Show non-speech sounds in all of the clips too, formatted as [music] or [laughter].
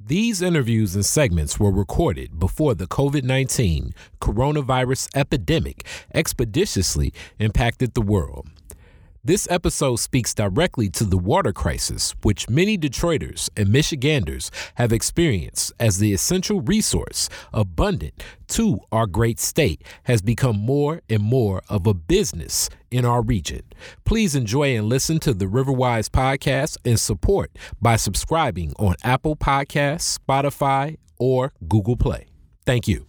These interviews and segments were recorded before the COVID 19 coronavirus epidemic expeditiously impacted the world. This episode speaks directly to the water crisis, which many Detroiters and Michiganders have experienced as the essential resource abundant to our great state has become more and more of a business in our region. Please enjoy and listen to the Riverwise podcast and support by subscribing on Apple Podcasts, Spotify, or Google Play. Thank you.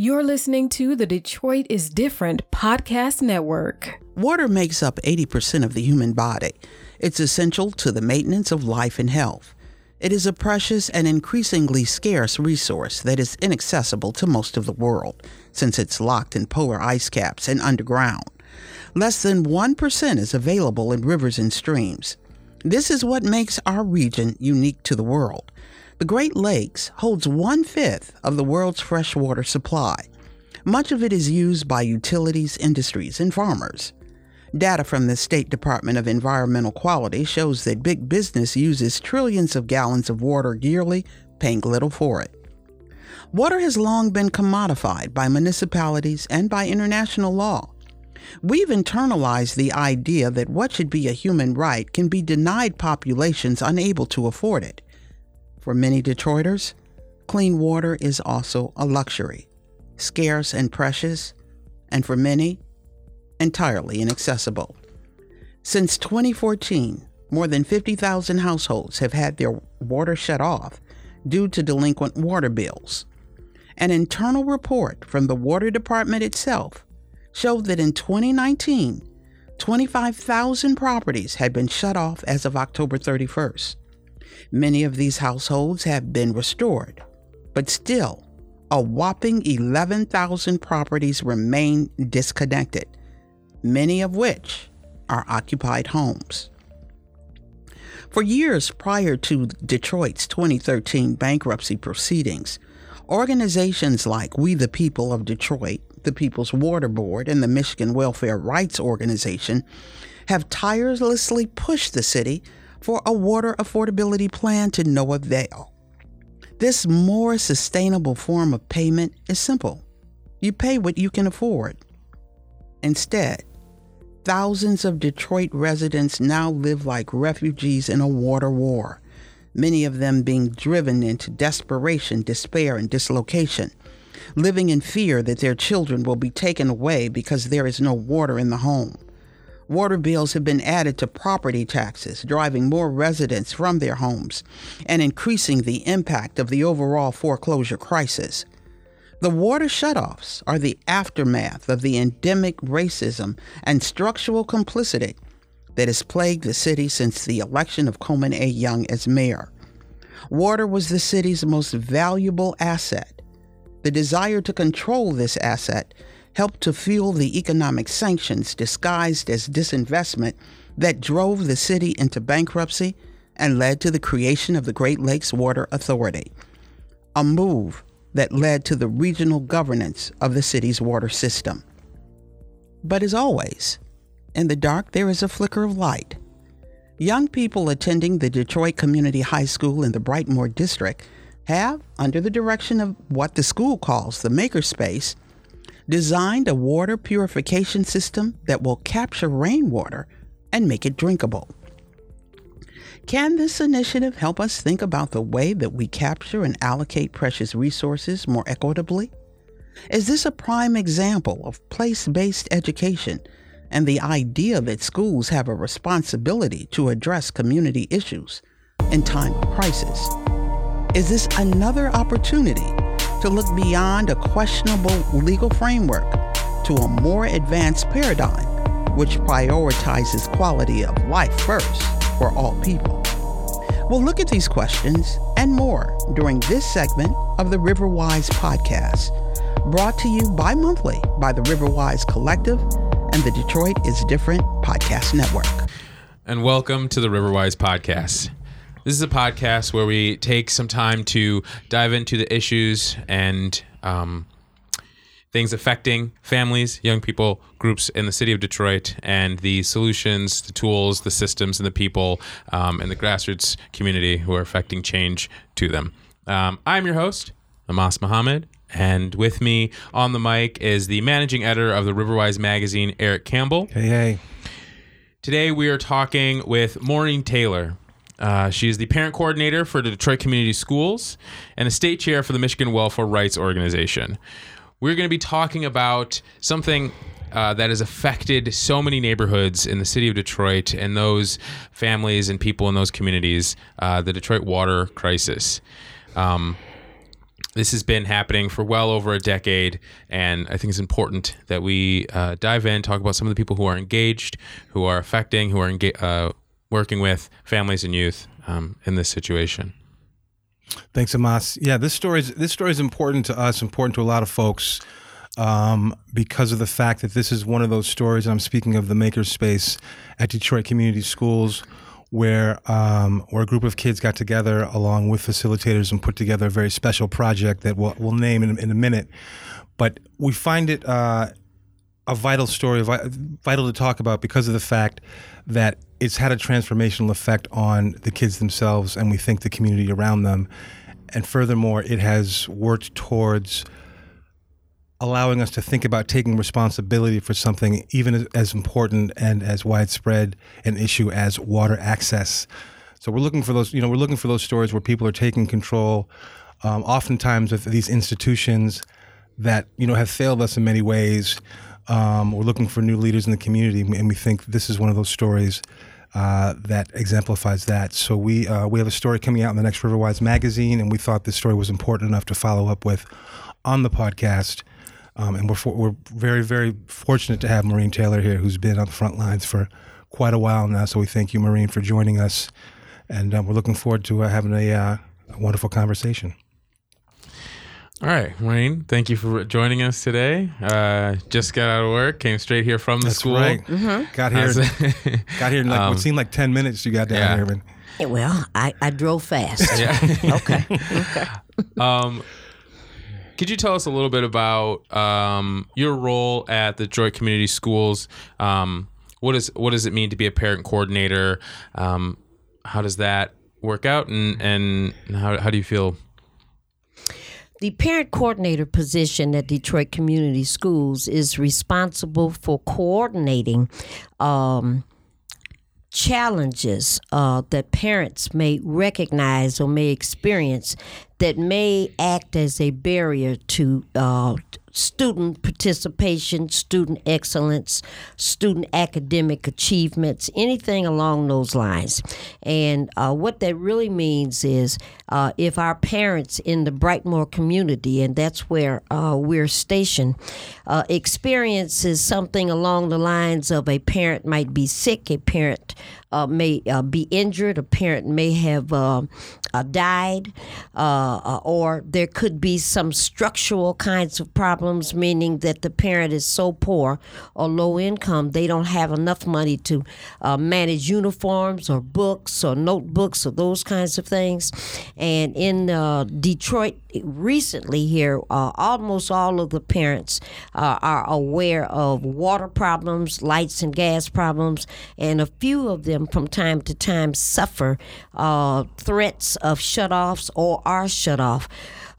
You're listening to the Detroit is Different podcast network. Water makes up 80% of the human body. It's essential to the maintenance of life and health. It is a precious and increasingly scarce resource that is inaccessible to most of the world, since it's locked in polar ice caps and underground. Less than 1% is available in rivers and streams. This is what makes our region unique to the world. The Great Lakes holds one fifth of the world's freshwater supply. Much of it is used by utilities, industries, and farmers. Data from the State Department of Environmental Quality shows that big business uses trillions of gallons of water yearly, paying little for it. Water has long been commodified by municipalities and by international law. We've internalized the idea that what should be a human right can be denied populations unable to afford it. For many Detroiters, clean water is also a luxury, scarce and precious, and for many, entirely inaccessible. Since 2014, more than 50,000 households have had their water shut off due to delinquent water bills. An internal report from the Water Department itself showed that in 2019, 25,000 properties had been shut off as of October 31st. Many of these households have been restored, but still, a whopping 11,000 properties remain disconnected, many of which are occupied homes. For years prior to Detroit's 2013 bankruptcy proceedings, organizations like We the People of Detroit, the People's Water Board, and the Michigan Welfare Rights Organization have tirelessly pushed the city for a water affordability plan to no avail. This more sustainable form of payment is simple you pay what you can afford. Instead, thousands of Detroit residents now live like refugees in a water war, many of them being driven into desperation, despair, and dislocation, living in fear that their children will be taken away because there is no water in the home. Water bills have been added to property taxes, driving more residents from their homes and increasing the impact of the overall foreclosure crisis. The water shutoffs are the aftermath of the endemic racism and structural complicity that has plagued the city since the election of Coleman A. Young as mayor. Water was the city's most valuable asset. The desire to control this asset helped to fuel the economic sanctions disguised as disinvestment that drove the city into bankruptcy and led to the creation of the Great Lakes Water Authority, a move that led to the regional governance of the city's water system. But as always, in the dark there is a flicker of light. Young people attending the Detroit Community High School in the Brightmoor District have, under the direction of what the school calls the Makerspace, designed a water purification system that will capture rainwater and make it drinkable. Can this initiative help us think about the way that we capture and allocate precious resources more equitably? Is this a prime example of place based education and the idea that schools have a responsibility to address community issues in time of crisis? Is this another opportunity to look beyond a questionable legal framework to a more advanced paradigm which prioritizes quality of life first for all people? We'll look at these questions and more during this segment of the Riverwise podcast, brought to you bi monthly by the Riverwise Collective and the Detroit is Different podcast network. And welcome to the Riverwise podcast. This is a podcast where we take some time to dive into the issues and um, things affecting families, young people, groups in the city of Detroit, and the solutions, the tools, the systems, and the people um, in the grassroots community who are affecting change to them. Um, I'm your host, Amas Muhammad, and with me on the mic is the managing editor of the Riverwise magazine, Eric Campbell. Hey, hey. Today we are talking with Maureen Taylor. Uh, she is the parent coordinator for the Detroit Community Schools and a state chair for the Michigan Welfare Rights Organization. We're going to be talking about something uh, that has affected so many neighborhoods in the city of Detroit and those families and people in those communities uh, the Detroit water crisis. Um, this has been happening for well over a decade, and I think it's important that we uh, dive in, talk about some of the people who are engaged, who are affecting, who are enga- uh, working with families and youth um, in this situation. Thanks, Amas. Yeah, this story is this story is important to us, important to a lot of folks, um, because of the fact that this is one of those stories. I'm speaking of the makerspace at Detroit Community Schools, where um, where a group of kids got together along with facilitators and put together a very special project that we'll, we'll name in, in a minute. But we find it uh, a vital story, vital to talk about because of the fact that it's had a transformational effect on the kids themselves and we think the community around them. And furthermore, it has worked towards allowing us to think about taking responsibility for something even as, important and as widespread an issue as water access. So we're looking for those, you know, we're looking for those stories where people are taking control, um, oftentimes of these institutions that you know have failed us in many ways. Um, we're looking for new leaders in the community, and we think this is one of those stories uh, that exemplifies that. So we uh, we have a story coming out in the next Riverwise magazine, and we thought this story was important enough to follow up with on the podcast. Um, and we're for, we're very very fortunate to have Maureen Taylor here, who's been on the front lines for quite a while now. So we thank you, Maureen, for joining us, and um, we're looking forward to uh, having a, uh, a wonderful conversation. All right, Wayne, thank you for joining us today. Uh, just got out of work, came straight here from the That's school. Right. Mm-hmm. Got here. got here in like um, what seemed like ten minutes. You got down yeah. here, but well, I, I drove fast. [laughs] Yeah. [laughs] okay. Okay. Um, could you tell us a little bit about um, your role at the Detroit Community Schools? Um, what is what does it mean to be a parent coordinator? Um, how does that work out, and and how how do you feel? The parent coordinator position at Detroit Community Schools is responsible for coordinating um, challenges uh, that parents may recognize or may experience that may act as a barrier to uh, student participation, student excellence, student academic achievements, anything along those lines. And uh, what that really means is uh, if our parents in the Brightmoor community, and that's where uh, we're stationed, uh, experiences something along the lines of a parent might be sick, a parent uh, may uh, be injured, a parent may have uh, uh died, uh, uh, or there could be some structural kinds of problems, meaning that the parent is so poor or low income they don't have enough money to manage uniforms or books or notebooks or those kinds of things. And in Detroit recently here, almost all of the parents are aware of water problems, lights and gas problems, and a few of them them from time to time suffer uh, threats of shutoffs or are shut off.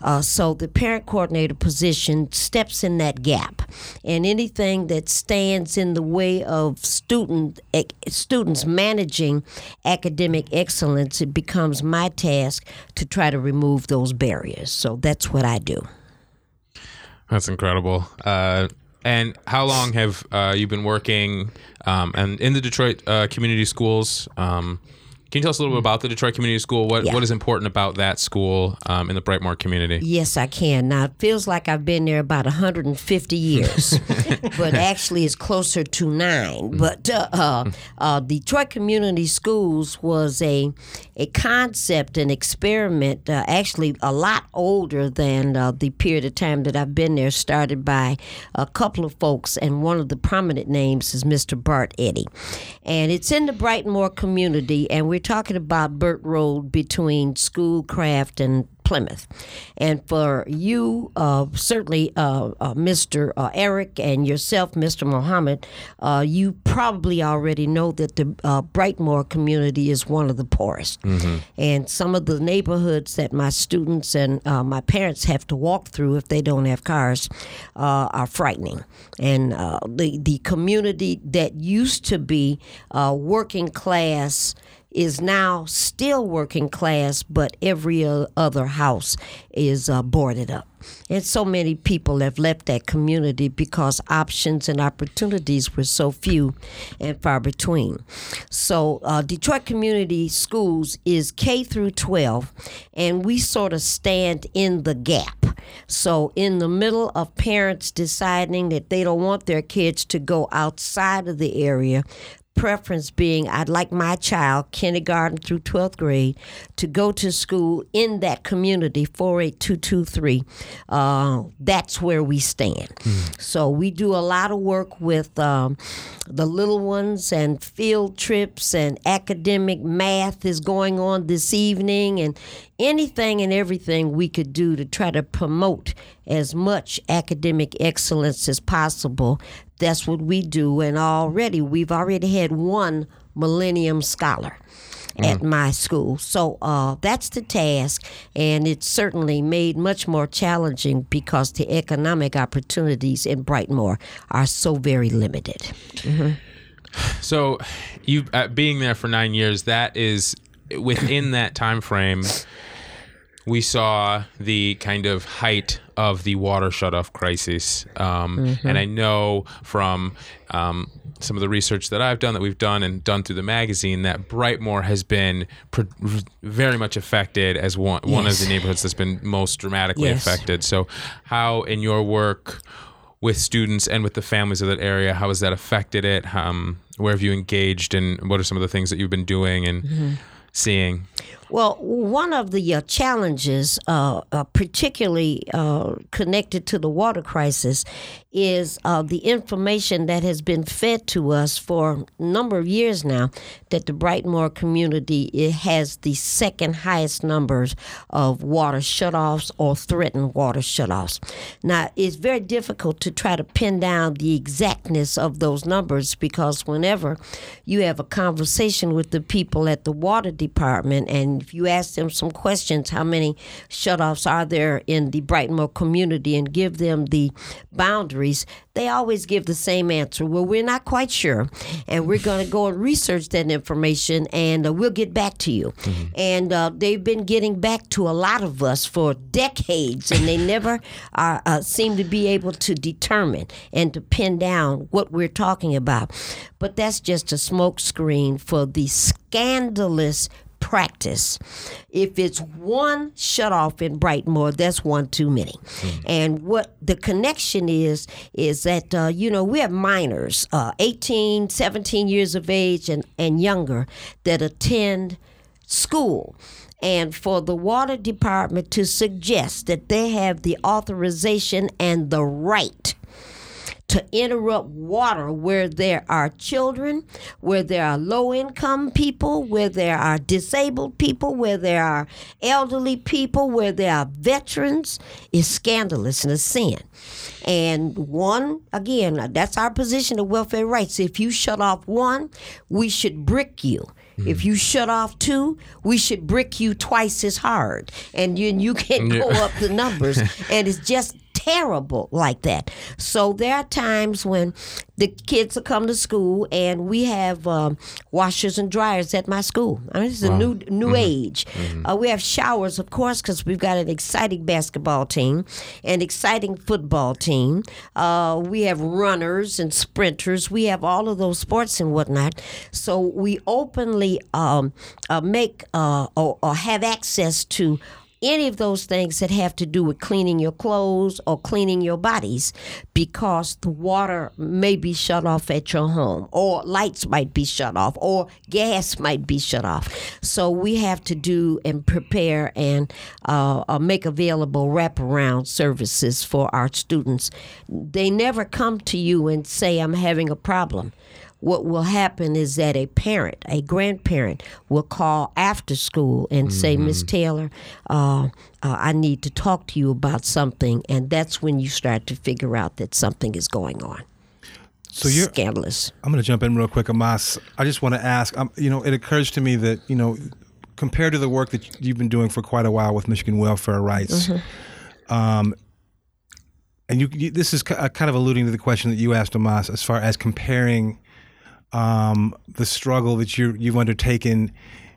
Uh, so the parent coordinator position steps in that gap, and anything that stands in the way of student students managing academic excellence, it becomes my task to try to remove those barriers. So that's what I do. That's incredible. Uh, and how long have uh, you been working um, and in the Detroit uh, community schools? Um, can you tell us a little bit about the Detroit Community School? What yeah. what is important about that school um, in the Brightmoor community? Yes, I can. Now it feels like I've been there about 150 years, [laughs] but actually it's closer to nine. Mm. But uh, uh, uh, Detroit Community Schools was a a concept, an experiment, uh, actually a lot older than uh, the period of time that I've been there. Started by a couple of folks, and one of the prominent names is Mr. Bart Eddy, and it's in the Brightmoor community, and we we're talking about Burt Road between Schoolcraft and Plymouth. And for you, uh, certainly uh, uh, Mr. Uh, Eric and yourself, Mr. Mohammed, uh, you probably already know that the uh, Brightmoor community is one of the poorest. And some of the neighborhoods that my students and uh, my parents have to walk through if they don't have cars uh, are frightening. And uh, the, the community that used to be uh, working class is now still working class, but every other house is uh, boarded up. And so many people have left that community because options and opportunities were so few and far between. So, uh, Detroit Community Schools is K through 12, and we sort of stand in the gap. So, in the middle of parents deciding that they don't want their kids to go outside of the area, preference being I'd like my child, kindergarten through 12th grade, to go to school in that community, 48223. Uh, that's where we stand. So we do a lot of work with um, the little ones and field trips and academic math is going on this evening and anything and everything we could do to try to promote as much academic excellence as possible that's what we do and already we've already had one millennium scholar at my school. So uh, that's the task and it's certainly made much more challenging because the economic opportunities in brightmoor are so very limited. So, you uh, being there for nine years, that is within that time frame. We saw the kind of height of the water shutoff crisis, um, and I know from um, some of the research that I've done, that we've done and done through the magazine, that Brightmoor has been pr- very much affected as one one of the neighborhoods that's been most dramatically Yes. affected. So, how in your work with students and with the families of that area, how has that affected it? Um, where have you engaged, and what are some of the things that you've been doing and seeing? Well, one of the uh, challenges, uh, uh, particularly uh, connected to the water crisis, is uh, the information that has been fed to us for a number of years now that the Brightmoor community it has the second highest numbers of water shutoffs or threatened water shutoffs. Now, it's very difficult to try to pin down the exactness of those numbers because whenever you have a conversation with the people at the water department and if you ask them some questions, how many shutoffs are there in the Brightmoor community and give them the boundaries, they always give the same answer. Well, we're not quite sure, and we're going to go and research that information, and uh, we'll get back to you. And uh, they've been getting back to a lot of us for decades, and they never [laughs] are, uh, seem to be able to determine and to pin down what we're talking about. But that's just a smokescreen for the scandalous practice. If it's one shut off in Brightmoor, that's one too many. And what the connection is, is that, uh, you know, we have minors, uh, 18, 17 years of age and, and younger, that attend school. And for the water department to suggest that they have the authorization and the right to interrupt water where there are children, where there are low income people, where there are disabled people, where there are elderly people, where there are veterans is scandalous and a sin. And one, again, that's our position of welfare rights. If you shut off one, we should brick you. If you shut off two, we should brick you twice as hard. And you, you can go up the numbers. and it's just terrible like that. So there are times when the kids will come to school and we have um, washers and dryers at my school. I mean, it's a new new age. Uh, we have showers, of course, because we've got an exciting basketball team, an exciting football team. Uh, we have runners and sprinters. We have all of those sports and whatnot. So we openly um, uh, make uh, or, or have access to any of those things that have to do with cleaning your clothes or cleaning your bodies because the water may be shut off at your home or lights might be shut off or gas might be shut off. So we have to do and prepare and uh, uh, make available wraparound services for our students. They never come to you and say i'm having a problem what will happen is that a parent, a grandparent, will call after school and say, Miss Taylor, uh, uh, I need to talk to you about something. And that's when you start to figure out that something is going on. So you're. Scandalous. I'm going to jump in real quick, Amas. I just want to ask. Um, you know, it occurs to me that you know, compared to the work that you've been doing for quite a while with Michigan welfare rights, um, and you, you, this is uh, kind of alluding to the question that you asked Amas as far as comparing um, the struggle that you you've undertaken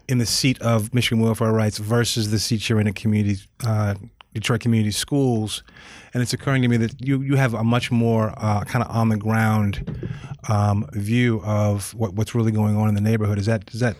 in the seat of Michigan welfare rights versus the seat you're in at community uh, Detroit community schools, and it's occurring to me that you you have a much more uh, kind of on the ground um, view of what, what's really going on in the neighborhood. Is that is that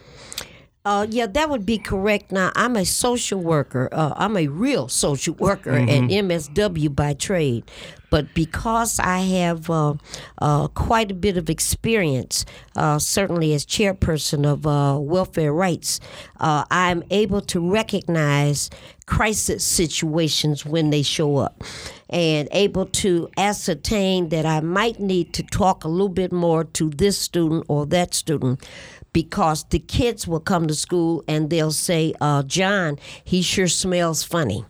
Uh, yeah, that would be correct. Now, I'm a social worker. Uh, I'm a real social worker at MSW by trade. But because I have uh, uh, quite a bit of experience, uh, certainly as chairperson of uh, welfare rights, uh, I'm able to recognize crisis situations when they show up and able to ascertain that I might need to talk a little bit more to this student or that student because the kids will come to school and they'll say, uh, John, he sure smells funny.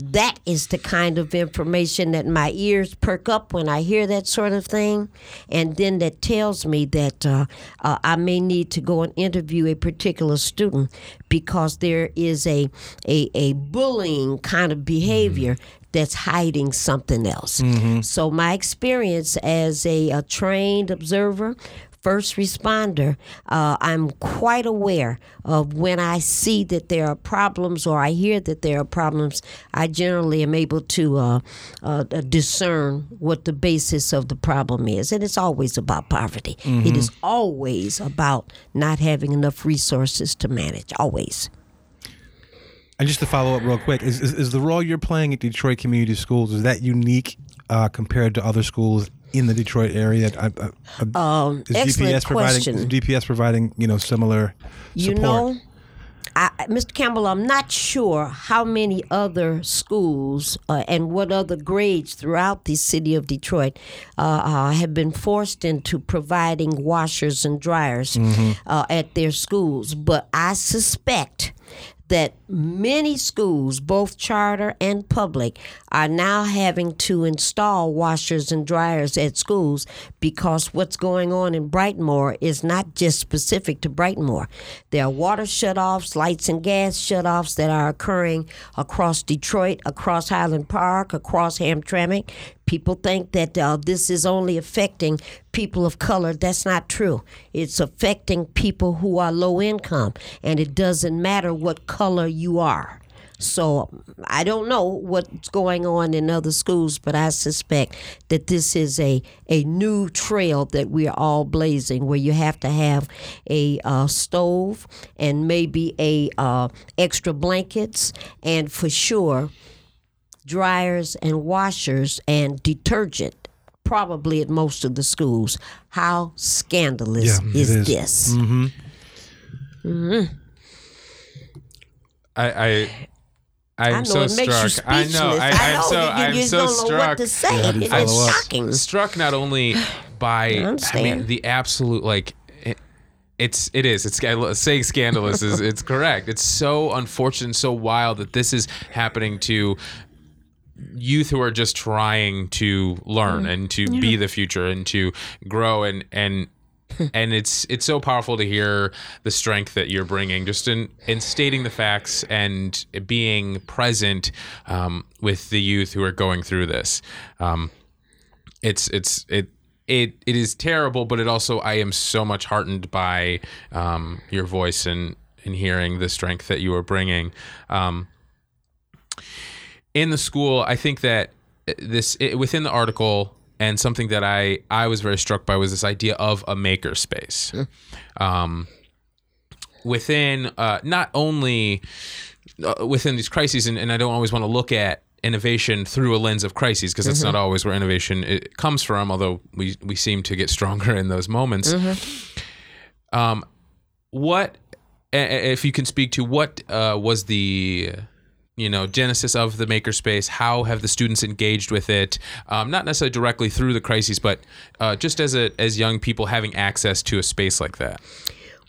That is the kind of information that my ears perk up when I hear that sort of thing. And then that tells me that uh, uh, I may need to go and interview a particular student because there is a, a, a bullying kind of behavior that's hiding something else. So, my experience as a, a trained observer, first responder, uh, I'm quite aware of when I see that there are problems or I hear that there are problems. I generally am able to uh, uh, discern what the basis of the problem is. And it's always about poverty, It is always about not having enough resources to manage, always. And just to follow up real quick, is, is, is the role you're playing at Detroit Community Schools is that unique uh, compared to other schools in the Detroit area? I, I, Um, is excellent DPS providing question. is DPS providing you know similar support? You know, I, Mr. Campbell, I'm not sure how many other schools uh, and what other grades throughout the city of Detroit uh, uh, have been forced into providing washers and dryers uh, at their schools, but I suspect that many schools, both charter and public, are now having to install washers and dryers at schools because what's going on in Brightmoor is not just specific to Brightmoor. There are water shutoffs, lights and gas shutoffs that are occurring across Detroit, across Highland Park, across Hamtramck. People think that uh, this is only affecting people of color. That's not true. It's affecting people who are low income, and it doesn't matter what color you are. So I don't know what's going on in other schools, but I suspect that this is a, a new trail that we are all blazing, where you have to have a uh, stove and maybe a uh, extra blankets, and for sure dryers and washers and detergent probably at most of the schools. How scandalous Yeah, is, is. this? Mm-hmm. Mm-hmm. I, I I'm I know so it makes you struck. I know. I, I'm know so I'm you so struck. what to say. how do you It is follow up? shocking. struck not only by I, understand. mean the absolute like it, it's it is it's saying scandalous is it's correct it's so unfortunate so wild that this is happening to youth who are just trying to learn and to be the future and to grow and and [laughs] and it's it's so powerful to hear the strength that you're bringing just in in stating the facts and being present um, with the youth who are going through this. Um, it's it's it it it is terrible but it also i am so much heartened by um, your voice and and hearing the strength that you are bringing. Um, in the school i think that this it, within the article and something that i i was very struck by was this idea of a maker space um, within uh, not only uh, within these crises, and, and I don't always want to look at innovation through a lens of crises because that's not always where innovation it comes from. Although we we seem to get stronger [laughs] in those moments. Um, what if you can speak to what uh, was the you know genesis of the makerspace how have the students engaged with it um, not necessarily directly through the crises but uh, just as a as young people having access to a space like that?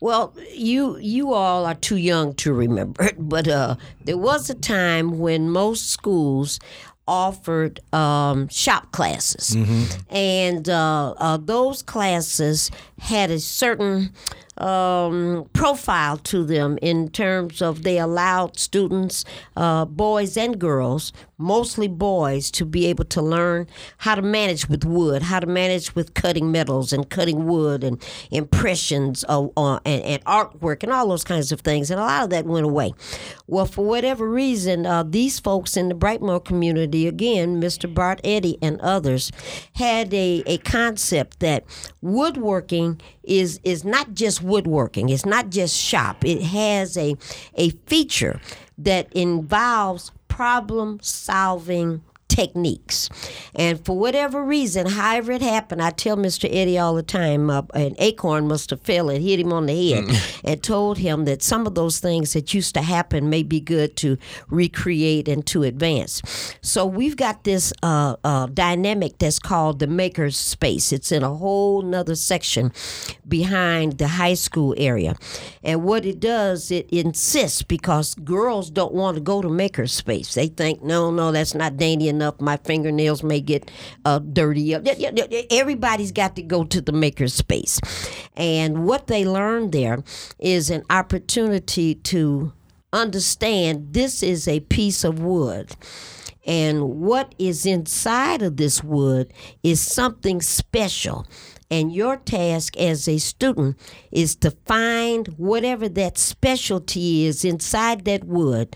Well, you you all are too young to remember it, [laughs] but uh, there was a time when most schools offered um, shop classes, and uh, uh, those classes had a certain um, profile to them in terms of they allowed students, uh, boys and girls, mostly boys, to be able to learn how to manage with wood, how to manage with cutting metals and cutting wood and impressions of, uh, and, and artwork and all those kinds of things. And a lot of that went away. Well, for whatever reason, uh, these folks in the Brightmoor community, again, Mr. Bart Eddy and others, had a, a concept that woodworking is is not just woodworking. It's not just shop. It has a a feature that involves problem solving techniques. And for whatever reason, however it happened, I tell Mr. Eddy all the time, uh, an acorn must have fell and hit him on the head [laughs] and told him that some of those things that used to happen may be good to recreate and to advance. So we've got this uh, uh, dynamic that's called the maker's space. It's in a whole nother section behind the high school area. And what it does, it insists because girls don't want to go to maker's space. They think, no, no, that's not dainty enough. My fingernails may get uh, dirty. Up. Everybody's got to go to the maker's space. And what they learn there is an opportunity to understand this is a piece of wood. And what is inside of this wood is something special. And your task as a student is to find whatever that specialty is inside that wood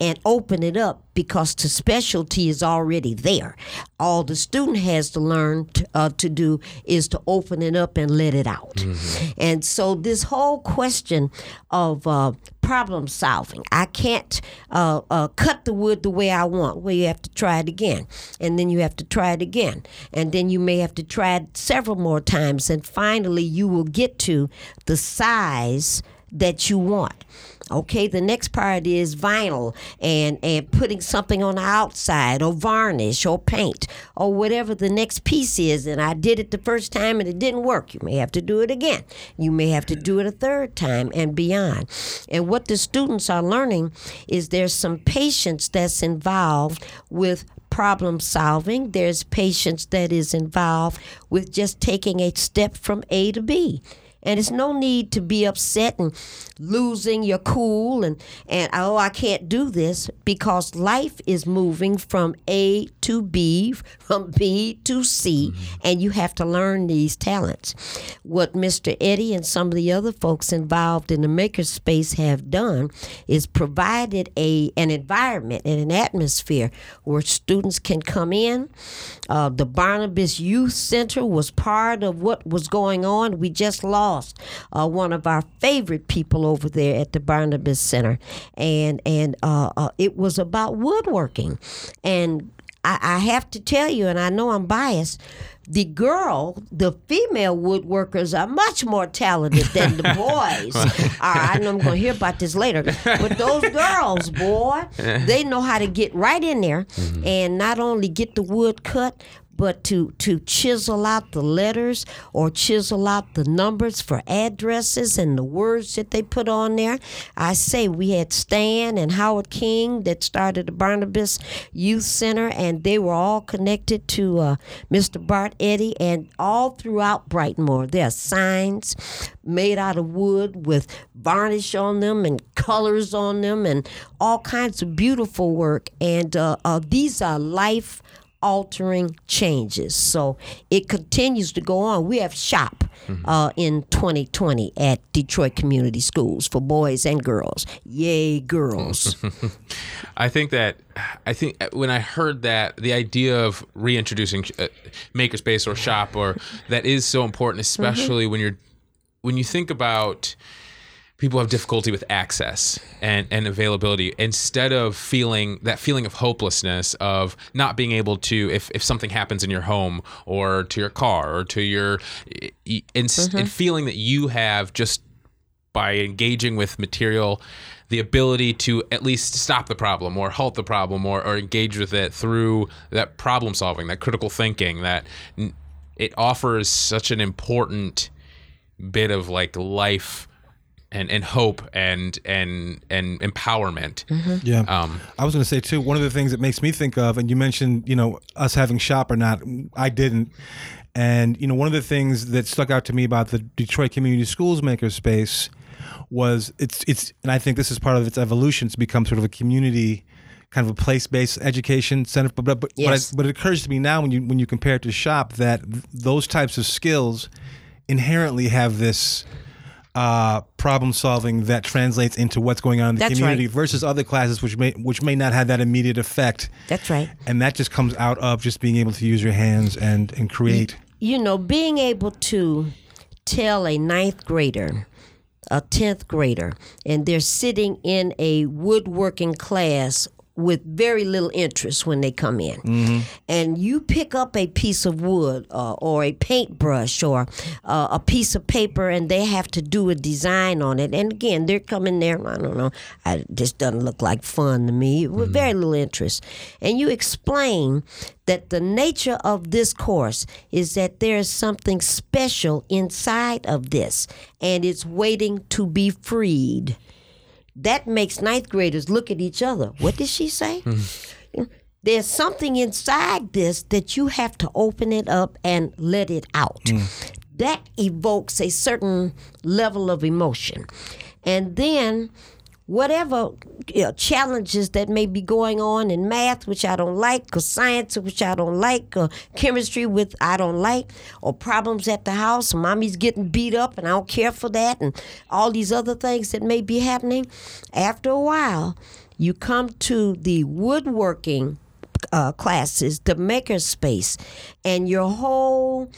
and open it up because the specialty is already there. All the student has to learn to, uh, to do is to open it up and let it out. And so, this whole question of uh, problem solving, I can't uh, uh, cut the wood the way I want. Well, you have to try it again, and then you have to try it again, and then you may have to try it several more times, and finally, you will get to the size that you want. Okay, the next part is vinyl and and putting something on the outside or varnish or paint or whatever the next piece is. And I did it the first time and it didn't work. You may have to do it again. You may have to do it a third time and beyond. And what the students are learning is there's some patience that's involved with problem solving. There's patience that is involved with just taking a step from A to B. And it's no need to be upset and losing your cool and, and oh, I can't do this because life is moving from A to B, from B to C, mm-hmm. and you have to learn these talents. What Mr. Eddy and some of the other folks involved in the makerspace have done is provided a an environment and an atmosphere where students can come in. Uh, the Barnabas Youth Center was part of what was going on. We just lost uh, one of our favorite people over there at the Barnabas Center, and and uh, uh, it was about woodworking, and I, I have to tell you, and I know I'm biased. The girl, the female woodworkers are much more talented than the [laughs] boys. are. I know I'm going to hear about this later. But those girls, boy, they know how to get right in there mm-hmm. and not only get the wood cut, but to to chisel out the letters or chisel out the numbers for addresses and the words that they put on there. I say we had Stan and Howard King that started the Barnabas Youth Center, and they were all connected to uh, Mr. Bart Eddy, and all throughout Brightmoor there are signs made out of wood with varnish on them and colors on them and all kinds of beautiful work. And uh, uh, these are life altering changes. So it continues to go on. We have shop uh, in 2020 at Detroit Community Schools for boys and girls. Yay, girls. [laughs] I think that I think when I heard that the idea of reintroducing uh, makerspace or shop or that is so important, especially when you're when you think about people have difficulty with access and, and availability instead of feeling that feeling of hopelessness of not being able to if, if something happens in your home or to your car or to your and, and mm-hmm. feeling that you have just by engaging with material the ability to at least stop the problem or halt the problem or, or engage with it through that problem solving that critical thinking that it offers such an important bit of like life and, and hope and and and empowerment Yeah. um I was going to say too. One of the things that makes me think of, and you mentioned, you know, us having shop or not. I didn't. And you know, one of the things that stuck out to me about the Detroit Community Schools Makerspace was it's it's, and I think this is part of its evolution to become sort of a community, kind of a place-based education center. But but but, Yes. but, I, but it occurs to me now when you when you compare it to shop that th- those types of skills inherently have this uh, problem solving that translates into what's going on in the That's community right. versus other classes which may which may not have that immediate effect. That's right. And that just comes out of just being able to use your hands and and create. you know, being able to tell a ninth grader, a 10th grader, and they're sitting in a woodworking class with very little interest when they come in. And you pick up a piece of wood uh, or a paintbrush or uh, a piece of paper and they have to do a design on it. And again, they're coming there, I don't know, I, this doesn't look like fun to me, with very little interest. And you explain that the nature of this course is that there is something special inside of this and it's waiting to be freed. That makes ninth graders look at each other. What did she say? Hmm. There's something inside this that you have to open it up and let it out. Hmm. That evokes a certain level of emotion. And then whatever you know, challenges that may be going on in math, which I don't like, or science, which I don't like, or chemistry, which I don't like, or problems at the house, mommy's getting beat up and I don't care for that, and all these other things that may be happening. After a while, you come to the woodworking uh, classes, the maker space, and your whole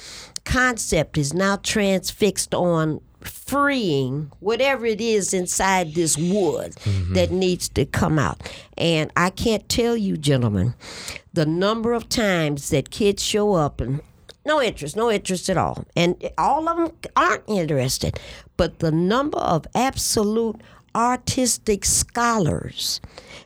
concept is now transfixed on freeing whatever it is inside this wood mm-hmm. that needs to come out. And I can't tell you, gentlemen, the number of times that kids show up and no interest, no interest at all. And all of them aren't interested. But the number of absolute artistic scholars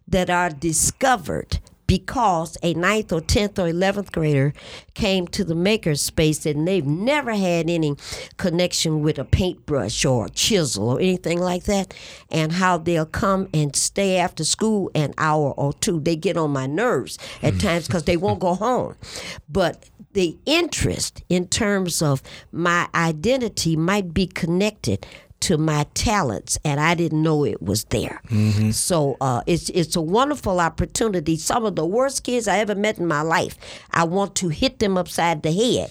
that are discovered because a ninth or 10th or 11th grader came to the maker space and they've never had any connection with a paintbrush or a chisel or anything like that and how they'll come and stay after school an hour or two. They get on my nerves at mm. times because they won't go home. But the interest in terms of my identity might be connected to my talents and I didn't know it was there. So uh, it's it's a wonderful opportunity. Some of the worst kids I ever met in my life, I want to hit them upside the head.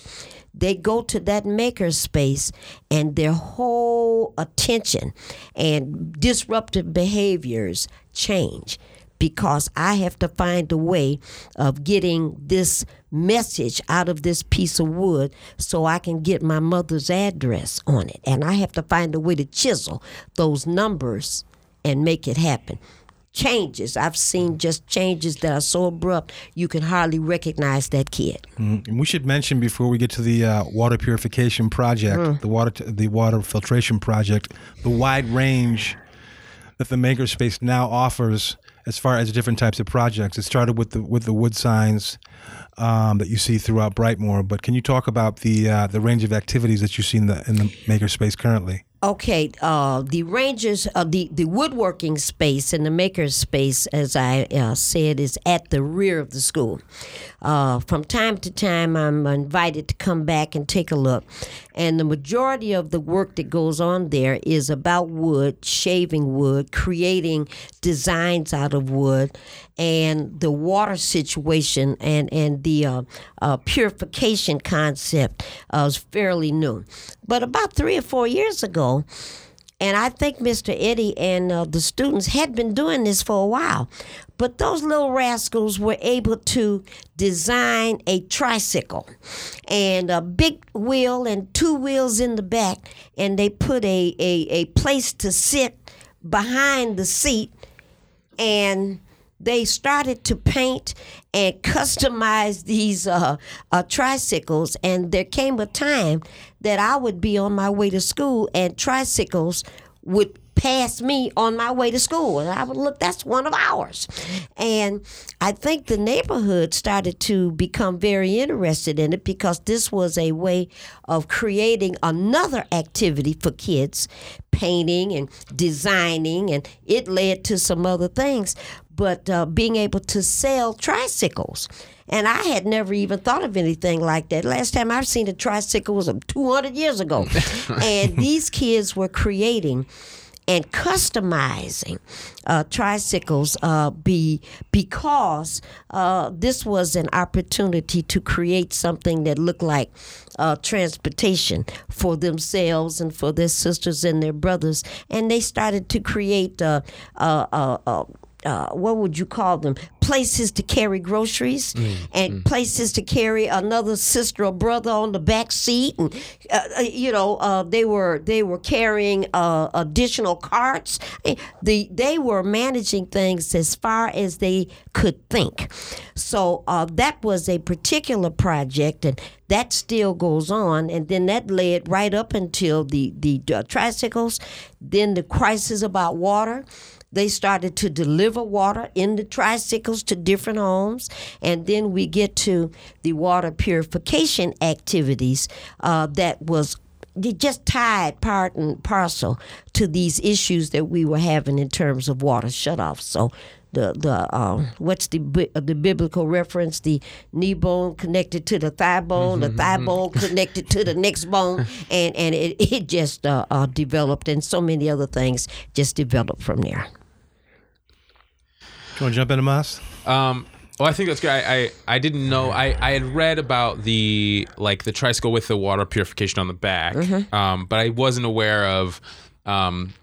They go to that maker space and their whole attention and disruptive behaviors change because I have to find a way of getting this message out of this piece of wood so I can get my mother's address on it. And I have to find a way to chisel those numbers and make it happen. Changes. I've seen just changes that are so abrupt you can hardly recognize that kid. And we should mention before we get to the uh, water purification project, the water the water filtration project, the wide range that the makerspace now offers as far as different types of projects. It started with the with the wood signs um, that you see throughout Brightmoor, but can you talk about the uh, the range of activities that you see in the in the makerspace currently? Okay, uh, the rangers, uh, the the woodworking space and the maker's space, as I uh, said, is at the rear of the school. Uh, from time to time, I'm invited to come back and take a look, and the majority of the work that goes on there is about wood, shaving wood, creating designs out of wood, and the water situation and and the uh, uh, purification concept uh, is fairly new. But about three or four years ago, and I think Mr. Eddy and uh, the students had been doing this for a while, but those little rascals were able to design a tricycle and a big wheel and two wheels in the back, and they put a, a, a place to sit behind the seat and they started to paint and customize these uh, uh, tricycles. And there came a time that I would be on my way to school, and tricycles would pass me on my way to school. And I would look, that's one of ours. And I think the neighborhood started to become very interested in it because this was a way of creating another activity for kids, painting and designing, and it led to some other things. But uh, being able to sell tricycles. And I had never even thought of anything like that. Last time I've seen a tricycle was 200 years ago. [laughs] and these kids were creating and customizing uh, tricycles uh, be because uh, this was an opportunity to create something that looked like uh, transportation for themselves and for their sisters and their brothers, and they started to create. Uh, what would you call them? Places to carry groceries mm, and mm. places to carry another sister or brother on the back seat, and uh, uh you know uh, they were they were carrying uh, additional carts. The they were managing things as far as they could think. So uh, that was a particular project, and that still goes on. And then that led right up until the the tricycles, then the crisis about water they started to deliver water in the tricycles to different homes. And then we get to the water purification activities uh, that was just tied part and parcel to these issues that we were having in terms of water shutoffs. So the the uh, what's the the biblical reference? The knee bone connected to the thigh bone, mm-hmm, the thigh mm-hmm. bone connected to the next bone, [laughs] and and it it just uh, uh, developed, and so many other things just developed from there. You want to jump into Mas? Um, well, I think that's good. I, I, I didn't know. I, I had read about the like the tricycle with the water purification on the back, mm-hmm. um, but I wasn't aware of. Um,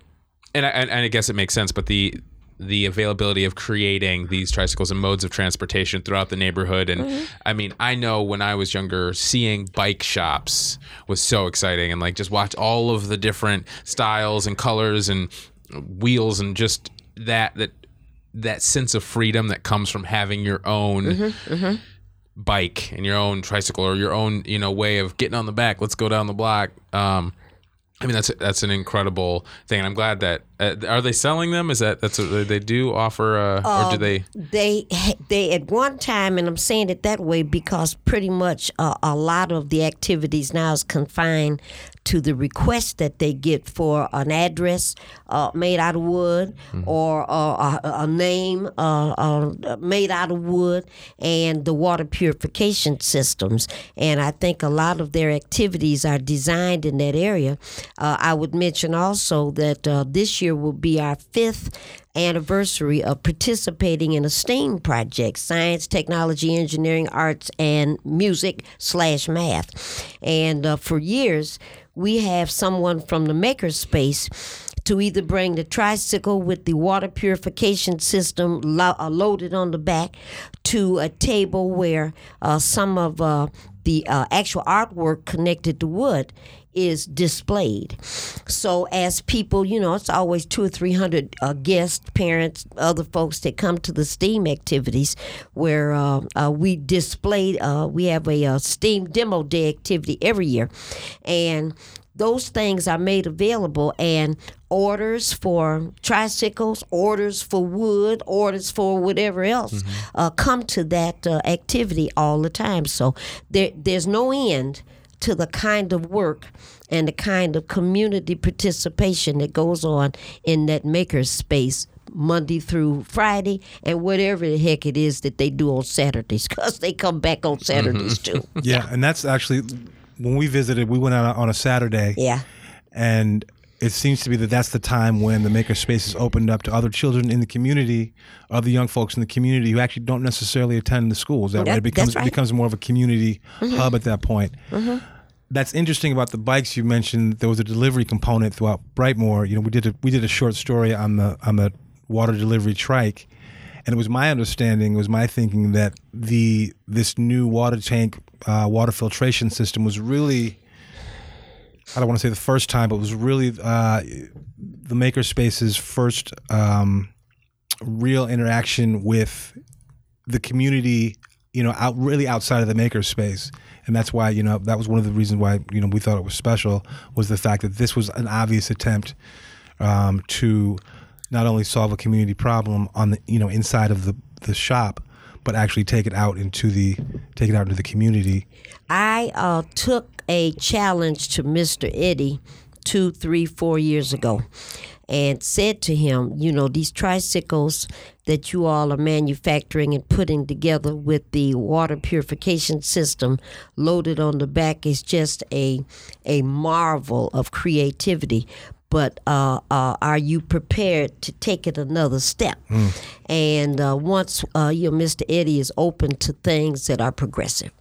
and I, and I guess it makes sense, but the the availability of creating these tricycles and modes of transportation throughout the neighborhood. And mm-hmm. I mean, I know when I was younger, seeing bike shops was so exciting and like just watch all of the different styles and colors and wheels and just that that that sense of freedom that comes from having your own mm-hmm, mm-hmm. bike and your own tricycle or your own you know way of getting on the back. Let's go down the block. Um, I mean that's that's an incredible thing. And I'm glad that uh, are they selling them? Is that that's what they do offer, uh, uh, or do um, they? They [laughs] they at one time, and I'm saying it that way because pretty much uh, a lot of the activities now is confined to the request that they get for an address uh, made out of wood mm-hmm. or uh, a, a, name uh, uh, made out of wood and the water purification systems. And I think a lot of their activities are designed in that area. Uh, I would mention also that uh, this year will be our fifth anniversary of participating in a STEAM project science, technology, engineering, arts, and music slash math. And uh, for years, we have someone from the makerspace to either bring the tricycle with the water purification system lo- uh, loaded on the back to a table where uh, some of uh, the uh, actual artwork connected to wood is displayed. So as people, you know, it's always two or three hundred uh, guests, parents, other folks that come to the STEAM activities where uh, uh, we display. Uh, we have a, uh, STEAM demo day activity every year, and those things are made available and orders for tricycles, orders for wood, orders for whatever else mm-hmm. uh, come to that uh, activity all the time. So there, there's no end to the kind of work and the kind of community participation that goes on in that maker's space Monday through Friday and whatever the heck it is that they do on Saturdays because they come back on Saturdays mm-hmm. too. [laughs] yeah, and that's actually when we visited, we went out on a Saturday. Yeah. And it seems to be that that's the time when the maker space is opened up to other children in the community, other young folks in the community who actually don't necessarily attend the schools. That right? It becomes right. it becomes more of a community mm-hmm. hub at that point. Mm-hmm. That's interesting about the bikes you mentioned. There was a delivery component throughout Brightmoor. You know, we did a we did a short story on the on the water delivery trike, and it was my understanding, it was my thinking that the this new water tank uh, water filtration system was really I don't want to say the first time, but it was really uh, the makerspace's first um, real interaction with the community. You know, out really outside of the makerspace, and that's why you know that was one of the reasons why you know we thought it was special was the fact that this was an obvious attempt um, to not only solve a community problem on the you know inside of the the shop, but actually take it out into the take it out into the community. I uh, took a challenge to Mr. Eddy two, three, four years ago and said to him, you know, these tricycles that you all are manufacturing and putting together with the water purification system loaded on the back is just a a marvel of creativity but uh, uh, are you prepared to take it another step? Mm. And uh, once uh, you know, Mr. Eddy is open to things that are progressive,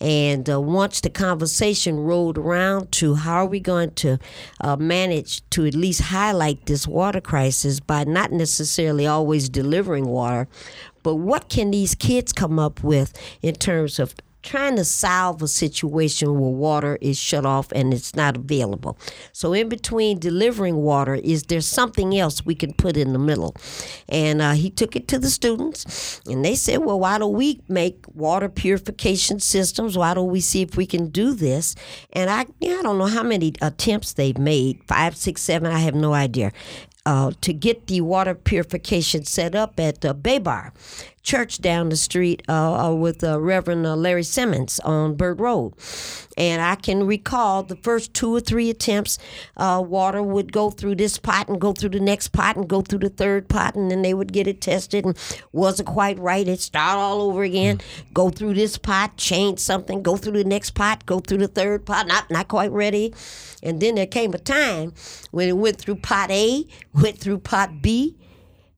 and uh, once the conversation rolled around to how are we going to uh, manage to at least highlight this water crisis by not necessarily always delivering water, but what can these kids come up with in terms of trying to solve a situation where water is shut off and it's not available. So, in between delivering water, is there something else we can put in the middle? And uh, he took it to the students, and they said, Well, why don't we make water purification systems? Why don't we see if we can do this? And I, I don't know how many attempts they've made five, six, seven, I have no idea. Uh, to get the water purification set up at uh, Baber church down the street uh, uh, with uh, Reverend uh, Larry Simmons on Burt Road. And I can recall the first two or three attempts, uh, water would go through this pot and go through the next pot and go through the third pot, and then they would get it tested and wasn't quite right. It'd start all over again, mm. go through this pot, change something, go through the next pot, go through the third pot, not, not quite ready. And then there came a time when it went through pot A, went through pot B,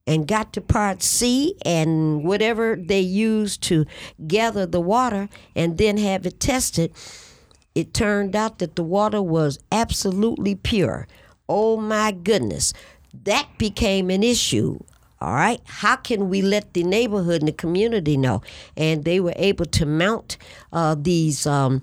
and got to part C and whatever they used to gather the water and then have it tested, it turned out that the water was absolutely pure. Oh my goodness. That became an issue. All right. How can we let the neighborhood and the community know? And they were able to mount uh, these um,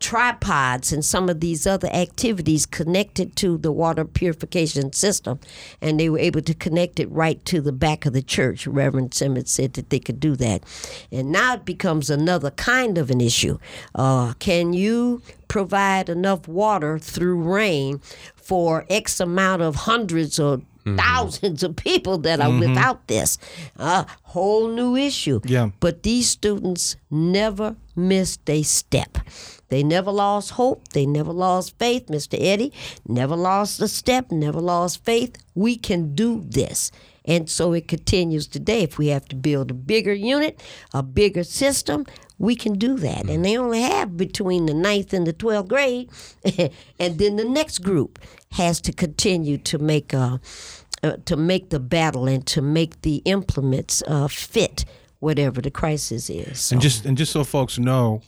tripods and some of these other activities connected to the water purification system. And they were able to connect it right to the back of the church. Reverend Simmons said that they could do that. And now it becomes another kind of an issue. Uh, can you provide enough water through rain for X amount of hundreds or Mm-hmm. thousands of people that are mm-hmm. without this. A whole new issue. Yeah. But these students never missed a step. They never lost hope. They never lost faith. Mr. Eddy never lost a step, never lost faith. We can do this. And so it continues today. If we have to build a bigger unit, a bigger system, we can do that. And they only have between the ninth and the 12th grade. [laughs] and then the next group has to continue to make a, uh, to make the battle and to make the implements uh, fit whatever the crisis is. So. And just and just so folks know,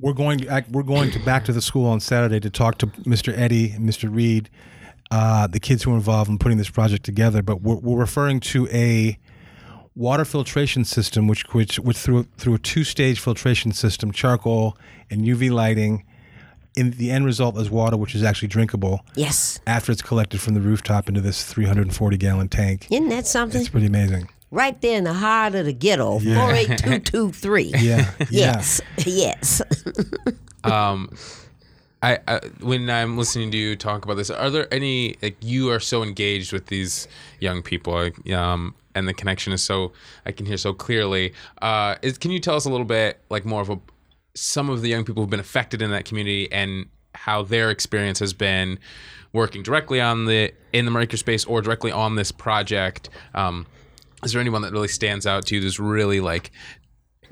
we're going we're going to back to the school on Saturday to talk to Mr. Eddy and Mr. Reed, uh, the kids who are involved in putting this project together. But we're, we're referring to a water filtration system, which which, which through through a two stage filtration system, charcoal and UV lighting. In the end result is water, which is actually drinkable. Yes. After it's collected from the rooftop into this 340 gallon tank. Isn't that something? It's pretty amazing right there in the heart of the ghetto. Yeah. Four eight two two three. [laughs] Yeah. [laughs] yes. [laughs] Yes. um, I, I, when I'm listening to you talk about this, are there any like you are so engaged with these young people, um, and the connection is so I can hear so clearly. Uh, is can you tell us a little bit like more of a some of the young people who've been affected in that community and how their experience has been working directly on the in the makerspace or directly on this project. Um, is there anyone that really stands out to you that's really like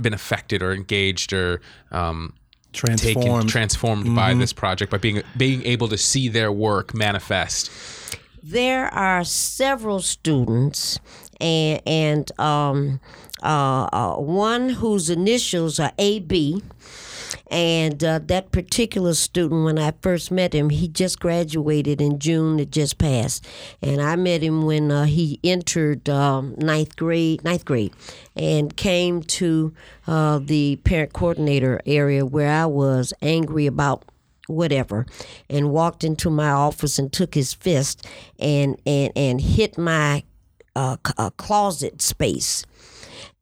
been affected or engaged or um, transformed taken, transformed mm-hmm. by this project by being being able to see their work manifest there are several students and and um, uh, uh, one whose initials are AB and uh, that particular student, when I first met him, he just graduated in June. It just passed, and I met him when uh, he entered um, ninth grade. Ninth grade, and came to uh, the parent coordinator area where I was angry about whatever and walked into my office and took his fist and and and hit my uh, uh, closet space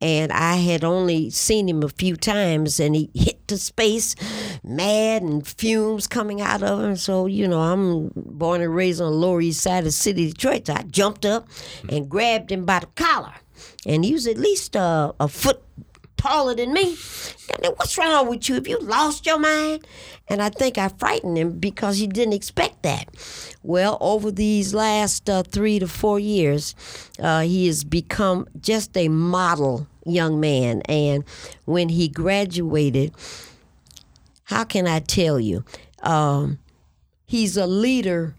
and I had only seen him a few times, and he hit the space mad and fumes coming out of him. So, you know, I'm born and raised on the Lower East Side of the city of Detroit. So I jumped up and grabbed him by the collar. And he was at least uh, a foot taller than me. And what's wrong with you? Have you lost your mind? And I think I frightened him because he didn't expect that. Well, over these last uh, three to four years, uh, he has become just a model young man. And when he graduated, how can I tell you? Um, he's a leader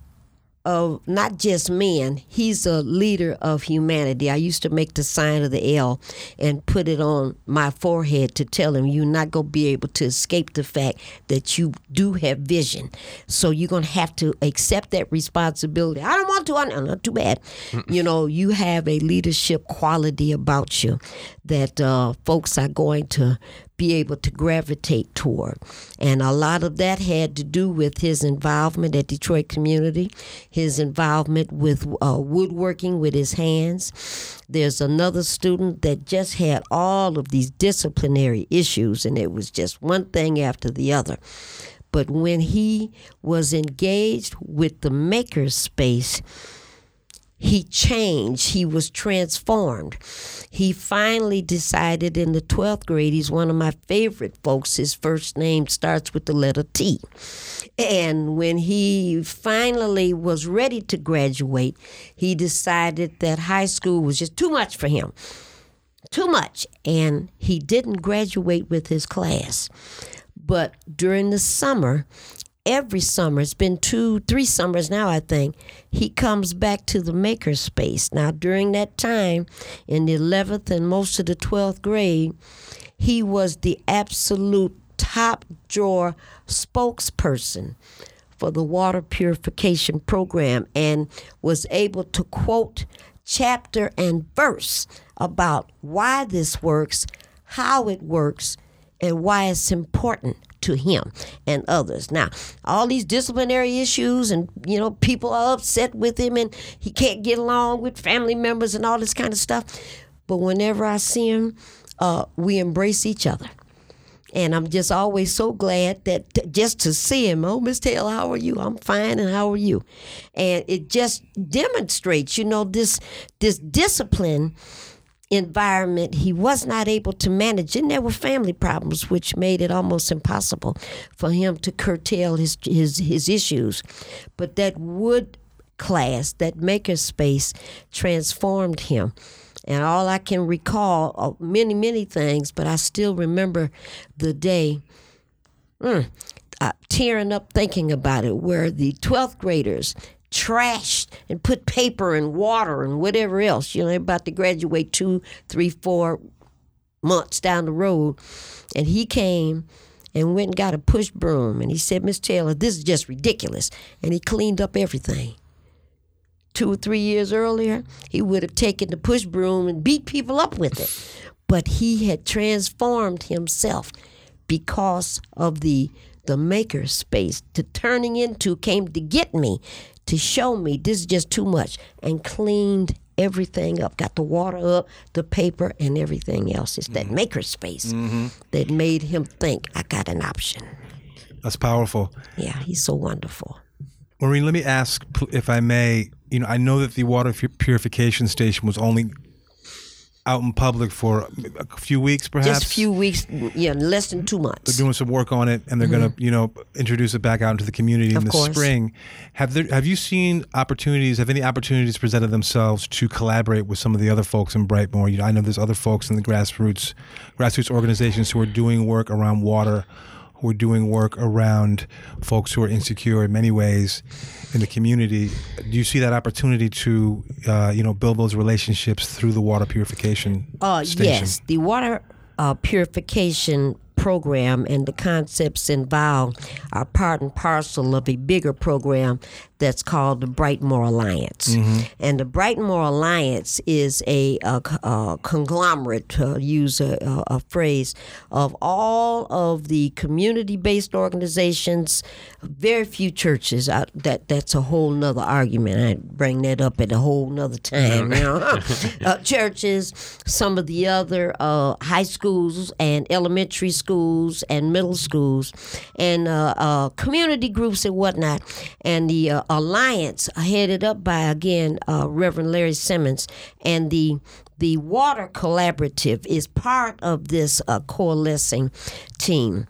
of not just men, he's a leader of humanity. I used to make the sign of the L and put it on my forehead to tell him you're not going to be able to escape the fact that you do have vision. So you're going to have to accept that responsibility. I don't want to, I know, not too bad. you know, you have a leadership quality about you that uh, folks are going to be able to gravitate toward. And a lot of that had to do with his involvement at Detroit Community, his involvement with uh, woodworking with his hands. There's another student that just had all of these disciplinary issues, and it was just one thing after the other. But when he was engaged with the makerspace, he changed. He was transformed. He finally decided in the 12th grade, he's one of my favorite folks. His first name starts with the letter T. And when he finally was ready to graduate, he decided that high school was just too much for him. Too much. And he didn't graduate with his class. But during the summer, every summer, it's been two, three summers now, I think, he comes back to the makerspace. Now, during that time, in the 11th and most of the 12th grade, he was the absolute top drawer spokesperson for the water purification program and was able to quote chapter and verse about why this works, how it works, and why it's important to him and others. Now, all these disciplinary issues and you know people are upset with him and he can't get along with family members and all this kind of stuff. But whenever I see him, uh, we embrace each other. And I'm just always so glad that t- just to see him, oh, Miss Taylor, how are you? I'm fine, and how are you? And it just demonstrates, you know, this this discipline environment he was not able to manage and there were family problems which made it almost impossible for him to curtail his his, his issues. But that wood class that maker space transformed him. And all i can recall of many many things but i still remember the day mm, uh, tearing up thinking about it where the 12th graders trashed and put paper and water and whatever else. You know, they're about to graduate two, three, four months down the road. And he came and went and got a push broom. And he said, Miss Taylor, this is just ridiculous. And he cleaned up everything. Two or three years earlier, he would have taken the push broom and beat people up with it. But he had transformed himself because of the the maker space to turning into came to get me to show me this is just too much and cleaned everything up got the water up the paper and everything else it's that mm-hmm. maker space mm-hmm. that made him think i got an option That's powerful. yeah he's so wonderful Maureen, let me ask, if I may. You know, I know that the water purification station was only out in public for a few weeks, perhaps. just a few weeks yeah less than two months They're doing some work on it, and they're going to, mm-hmm. you know, introduce it back out into the community in the course. spring. Have there, have you seen opportunities? Have any opportunities presented themselves to collaborate with some of the other folks in Brightmoor? You know, I know there's other folks in the grassroots grassroots organizations who are doing work around water, who are doing work around folks who are insecure in many ways in the community. Do you see that opportunity to, uh, you know, build those relationships through the water purification Uh, station? yes, the water uh, purification program and the concepts involved are part and parcel of a bigger program that's called the Brightmoor Alliance. And the Brightmoor Alliance is a conglomerate, to use a, a, a phrase, of all of the community based organizations, very few churches. I, that That's a whole nother argument. I bring that up at a whole nother time. You know? [laughs] [laughs] uh, churches, some of the other uh, high schools and elementary schools and middle schools, and uh, uh, community groups and whatnot. And the alliance, headed up by again uh, Reverend Larry Simmons, and the the Water Collaborative is part of this uh, coalescing team.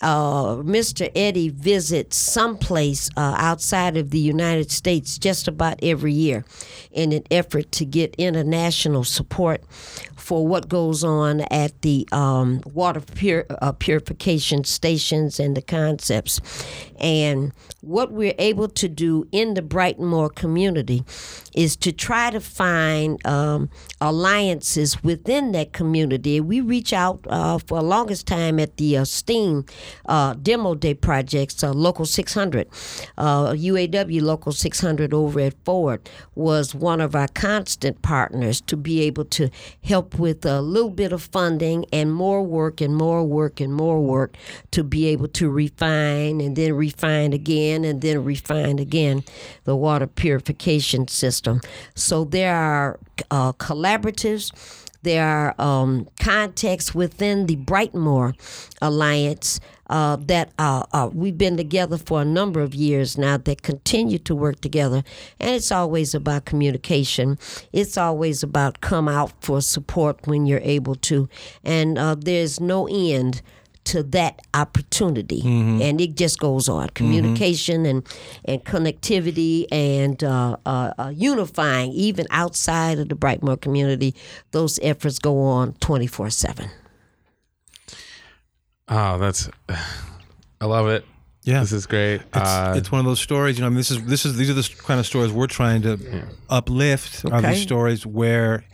Uh, Mr. Eddy visits someplace uh, outside of the United States just about every year in an effort to get international support for what goes on at the um, water pur- uh, purification stations and the concepts. And what we're able to do in the Brightmoor community is to try to find um, alliances within that community. We reach out uh, for the longest time at the uh, STEAM uh, Demo Day projects, uh, Local 600. Uh, UAW Local 600 over at Ford was one of our constant partners to be able to help with a little bit of funding and more work and more work and more work to be able to refine and then refine again and then refine again the water purification system. So there are uh, collaboratives. There are um, contacts within the Brightmoor Alliance uh, that uh, uh, we've been together for a number of years now that continue to work together. And it's always about communication. It's always about come out for support when you're able to. And uh, there's no end to that opportunity and it just goes on communication and and connectivity and uh, uh, uh, unifying even outside of the brightmoor community those efforts go on 24 7 Oh, that's. [sighs] I love it. Yeah. This is great. It's, Uh, it's one of those stories. You know, I mean, this is this is these are the kind of stories we're trying to uplift. Are these stories where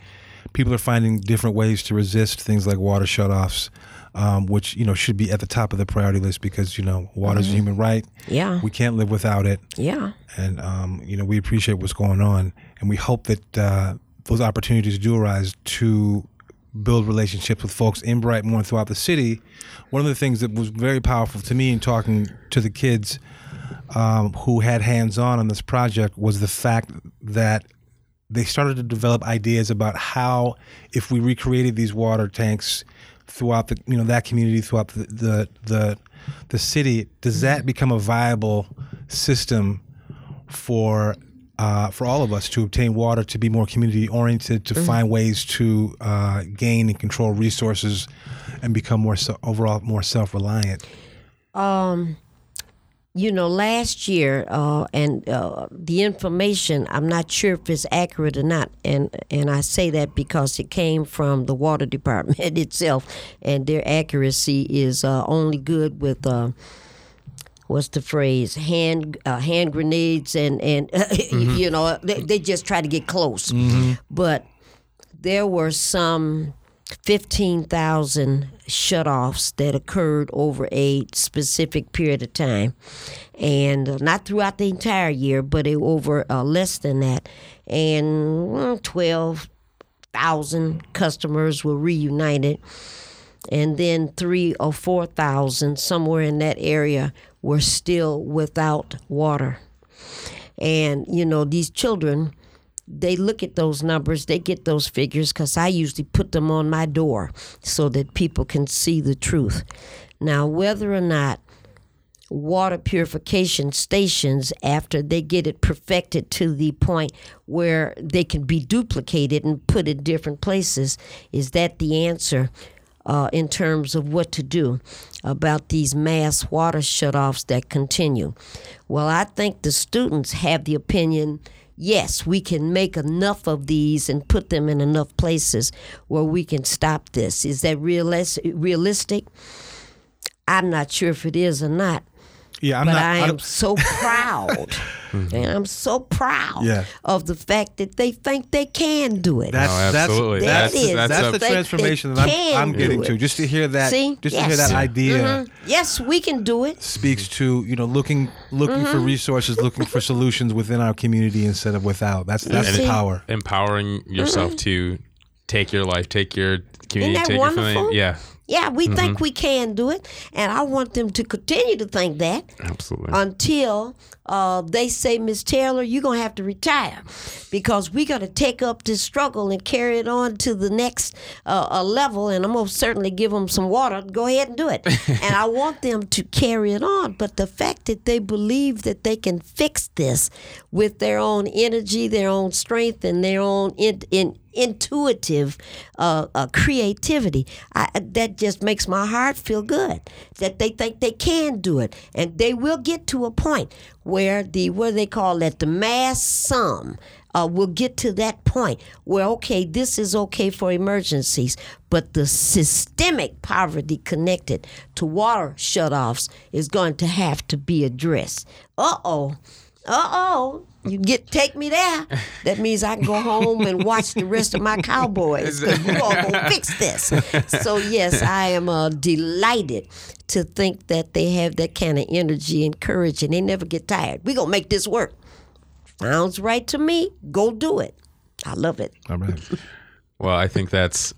people are finding different ways to resist things like water shutoffs, um, which you know should be at the top of the priority list because you know water is a human right. yeah. We can't live without it, yeah. And um, you know we appreciate what's going on, and we hope that uh, those opportunities do arise to build relationships with folks in Brightmoor and throughout the city. One of the things that was very powerful to me in talking to the kids um, who had hands on on this project was the fact that they started to develop ideas about how, if we recreated these water tanks throughout the you know that community throughout the the the, the city, does that become a viable system for uh, for all of us to obtain water, to be more community oriented, to find ways to uh, gain and control resources, and become more so, overall more self reliant. Um, you know, last year, uh, and uh, the information, I'm not sure if it's accurate or not, and and I say that because it came from the water [laughs] department itself, and their accuracy is uh, only good with. Uh, What's the phrase? Hand uh, hand grenades and and [laughs] you know they, they just try to get close, but there were some 15,000 shutoffs that occurred over a specific period of time. And uh, not throughout the entire year, but over uh, less than that. And mm, 12,000 customers were reunited. And then three or 4,000, somewhere in that area, were still without water. And, you know, these children, they look at those numbers, they get those figures because I usually put them on my door so that people can see the truth. Now, whether or not water purification stations, after they get it perfected to the point where they can be duplicated and put in different places, is that the answer? Uh, in terms of what to do about these mass water shutoffs that continue. Well, I think the students have the opinion yes, we can make enough of these and put them in enough places where we can stop this. Is that realis- realistic? I'm not sure if it is or not. Yeah, I'm but not. I am don't- so [laughs] proud And I'm so proud Yeah. of the fact that they think they can do it. That's Oh, that's absolutely. that's, That is. that's, That's the transformation that I'm, I'm getting to. Just to hear that, See? just to hear that idea Mhm. Yes, we can do it. speaks to you know looking looking for Mm-hmm. resources, looking for solutions within our community instead of without. That's that's See? the power. Empowering yourself to take your life, take your community, that take your family. wonderful? Yeah, Yeah, we think we can do it, and I want them to continue to think that absolutely. until uh, they say, Miss Taylor, you're gonna have to retire because we're gonna take up this struggle and carry it on to the next uh, level. And I'm gonna certainly give them some water. Go ahead and do it. [laughs] and I want them to carry it on. But the fact that they believe that they can fix this with their own energy, their own strength, and their own in, in intuitive uh, uh, creativity. I, that just makes my heart feel good that they think they can do it, and they will get to a point where the what do they call that the mass sum. Uh, will get to that point where okay, this is okay for emergencies, but the systemic poverty connected to water shutoffs is going to have to be addressed. Uh oh, uh oh, you get take me there. That means I can go home and watch the rest of my cowboys because we all gonna fix this. So yes, I am uh, delighted to think that they have that kind of energy and courage, and they never get tired. We gonna make this work. Sounds right to me. Go do it. I love it. All right. well, I think that's.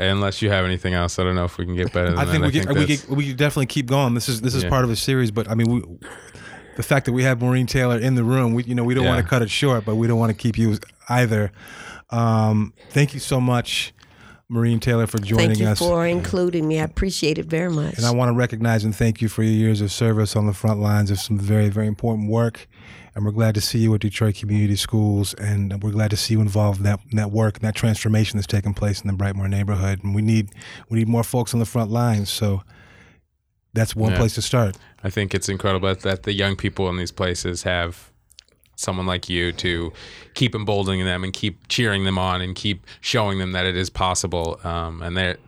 Unless you have anything else, I don't know if we can get better than I think that. we can we that's- can, we can definitely keep going. This is this is Yeah. part of a series, but I mean, we, the fact that we have Maureen Taylor in the room, we you know we don't Yeah. want to cut it short, but we don't want to keep you either. Um, thank you so much, Maureen Taylor, for joining Thank you us. for including me. I appreciate it very much. And I want to recognize and thank you for your years of service on the front lines of some very, very important work. And we're glad to see you at Detroit Community Schools. And we're glad to see you involved in that, in that work and that transformation that's taking place in the Brightmoor neighborhood. And we need we need more folks on the front lines. So that's one Yeah. place to start. I think it's incredible that, the young people in these places have someone like you to keep emboldening them and keep cheering them on and keep showing them that it is possible. Um, and that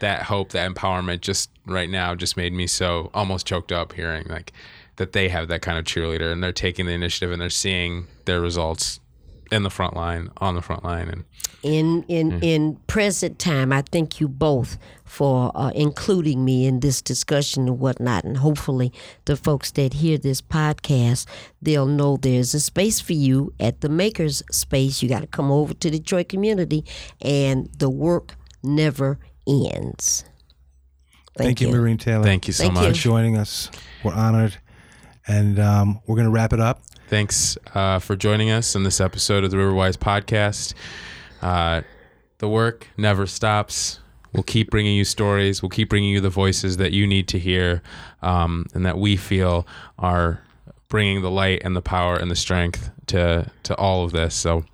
that hope, that empowerment, just right now, just made me so almost choked up hearing like that they have that kind of cheerleader and they're taking the initiative and they're seeing their results in the front line, on the front line, and in in Mm-hmm. in present time, I thank you both for uh, including me in this discussion and whatnot. And hopefully, the folks that hear this podcast, they'll know there's a space for you at the Makers Space. You got to come over to Detroit community, and the work never ends. Thank, you, Maureen Taylor. thank you so much. You. for joining us. We're honored. And um, we're going to wrap it up. Thanks uh, for joining us in this episode of the Riverwise podcast. Uh, the work never stops. We'll keep bringing you stories. We'll keep bringing you the voices that you need to hear um, and that we feel are bringing the light and the power and the strength to to all of this. So,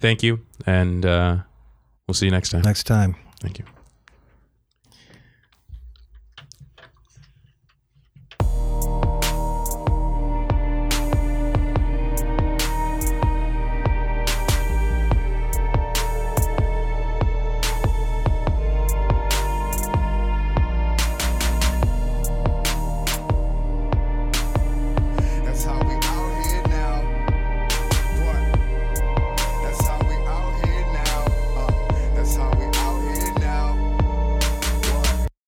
thank you, and uh, we'll see you next time. Next time. Thank you.